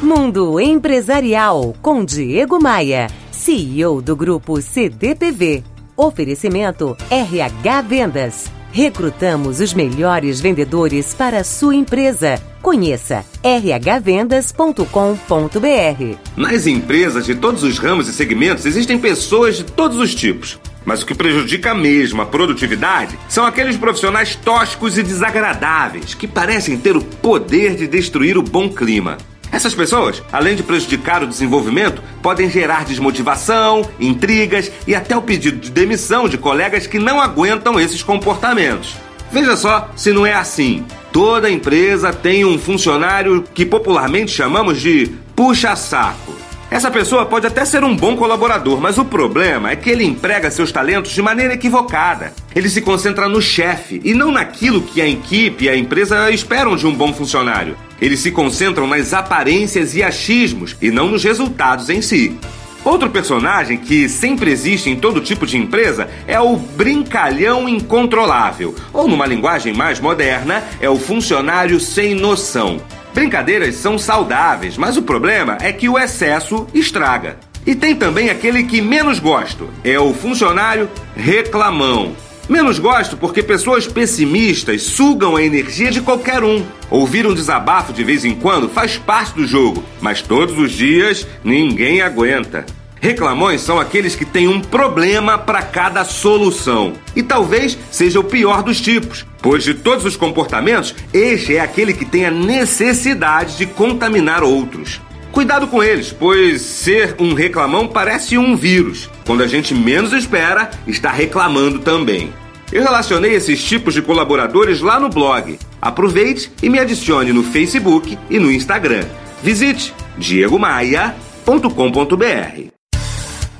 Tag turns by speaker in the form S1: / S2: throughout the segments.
S1: Mundo Empresarial com Diego Maia, CEO do grupo CDPV. Oferecimento RH Vendas. Recrutamos os melhores vendedores para a sua empresa. Conheça rhvendas.com.br.
S2: Nas empresas de todos os ramos e segmentos existem pessoas de todos os tipos. Mas o que prejudica mesmo a produtividade são aqueles profissionais tóxicos e desagradáveis que parecem ter o poder de destruir o bom clima. Essas pessoas, além de prejudicar o desenvolvimento, podem gerar desmotivação, intrigas e até o pedido de demissão de colegas que não aguentam esses comportamentos. Veja só se não é assim. Toda empresa tem um funcionário que popularmente chamamos de puxa-saco. Essa pessoa pode até ser um bom colaborador, mas o problema é que ele emprega seus talentos de maneira equivocada. Ele se concentra no chefe e não naquilo que a equipe e a empresa esperam de um bom funcionário. Eles se concentram nas aparências e achismos e não nos resultados em si. Outro personagem que sempre existe em todo tipo de empresa é o brincalhão incontrolável, ou numa linguagem mais moderna, é o funcionário sem noção. Brincadeiras são saudáveis, mas o problema é que o excesso estraga. E tem também aquele que menos gosto, é o funcionário reclamão. Menos gosto porque pessoas pessimistas sugam a energia de qualquer um. Ouvir um desabafo de vez em quando faz parte do jogo, mas todos os dias ninguém aguenta. Reclamões são aqueles que têm um problema para cada solução. E talvez seja o pior dos tipos, pois de todos os comportamentos, este é aquele que tem a necessidade de contaminar outros. Cuidado com eles, pois ser um reclamão parece um vírus. Quando a gente menos espera, está reclamando também. Eu relacionei esses tipos de colaboradores lá no blog. Aproveite e me adicione no Facebook e no Instagram. Visite diegomaia.com.br.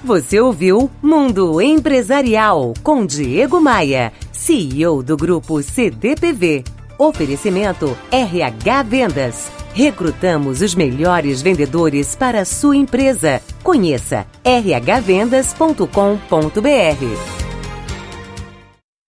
S1: Você ouviu Mundo Empresarial com Diego Maia, CEO do grupo CDPV. Oferecimento RH Vendas. Recrutamos os melhores vendedores para a sua empresa. Conheça rhvendas.com.br.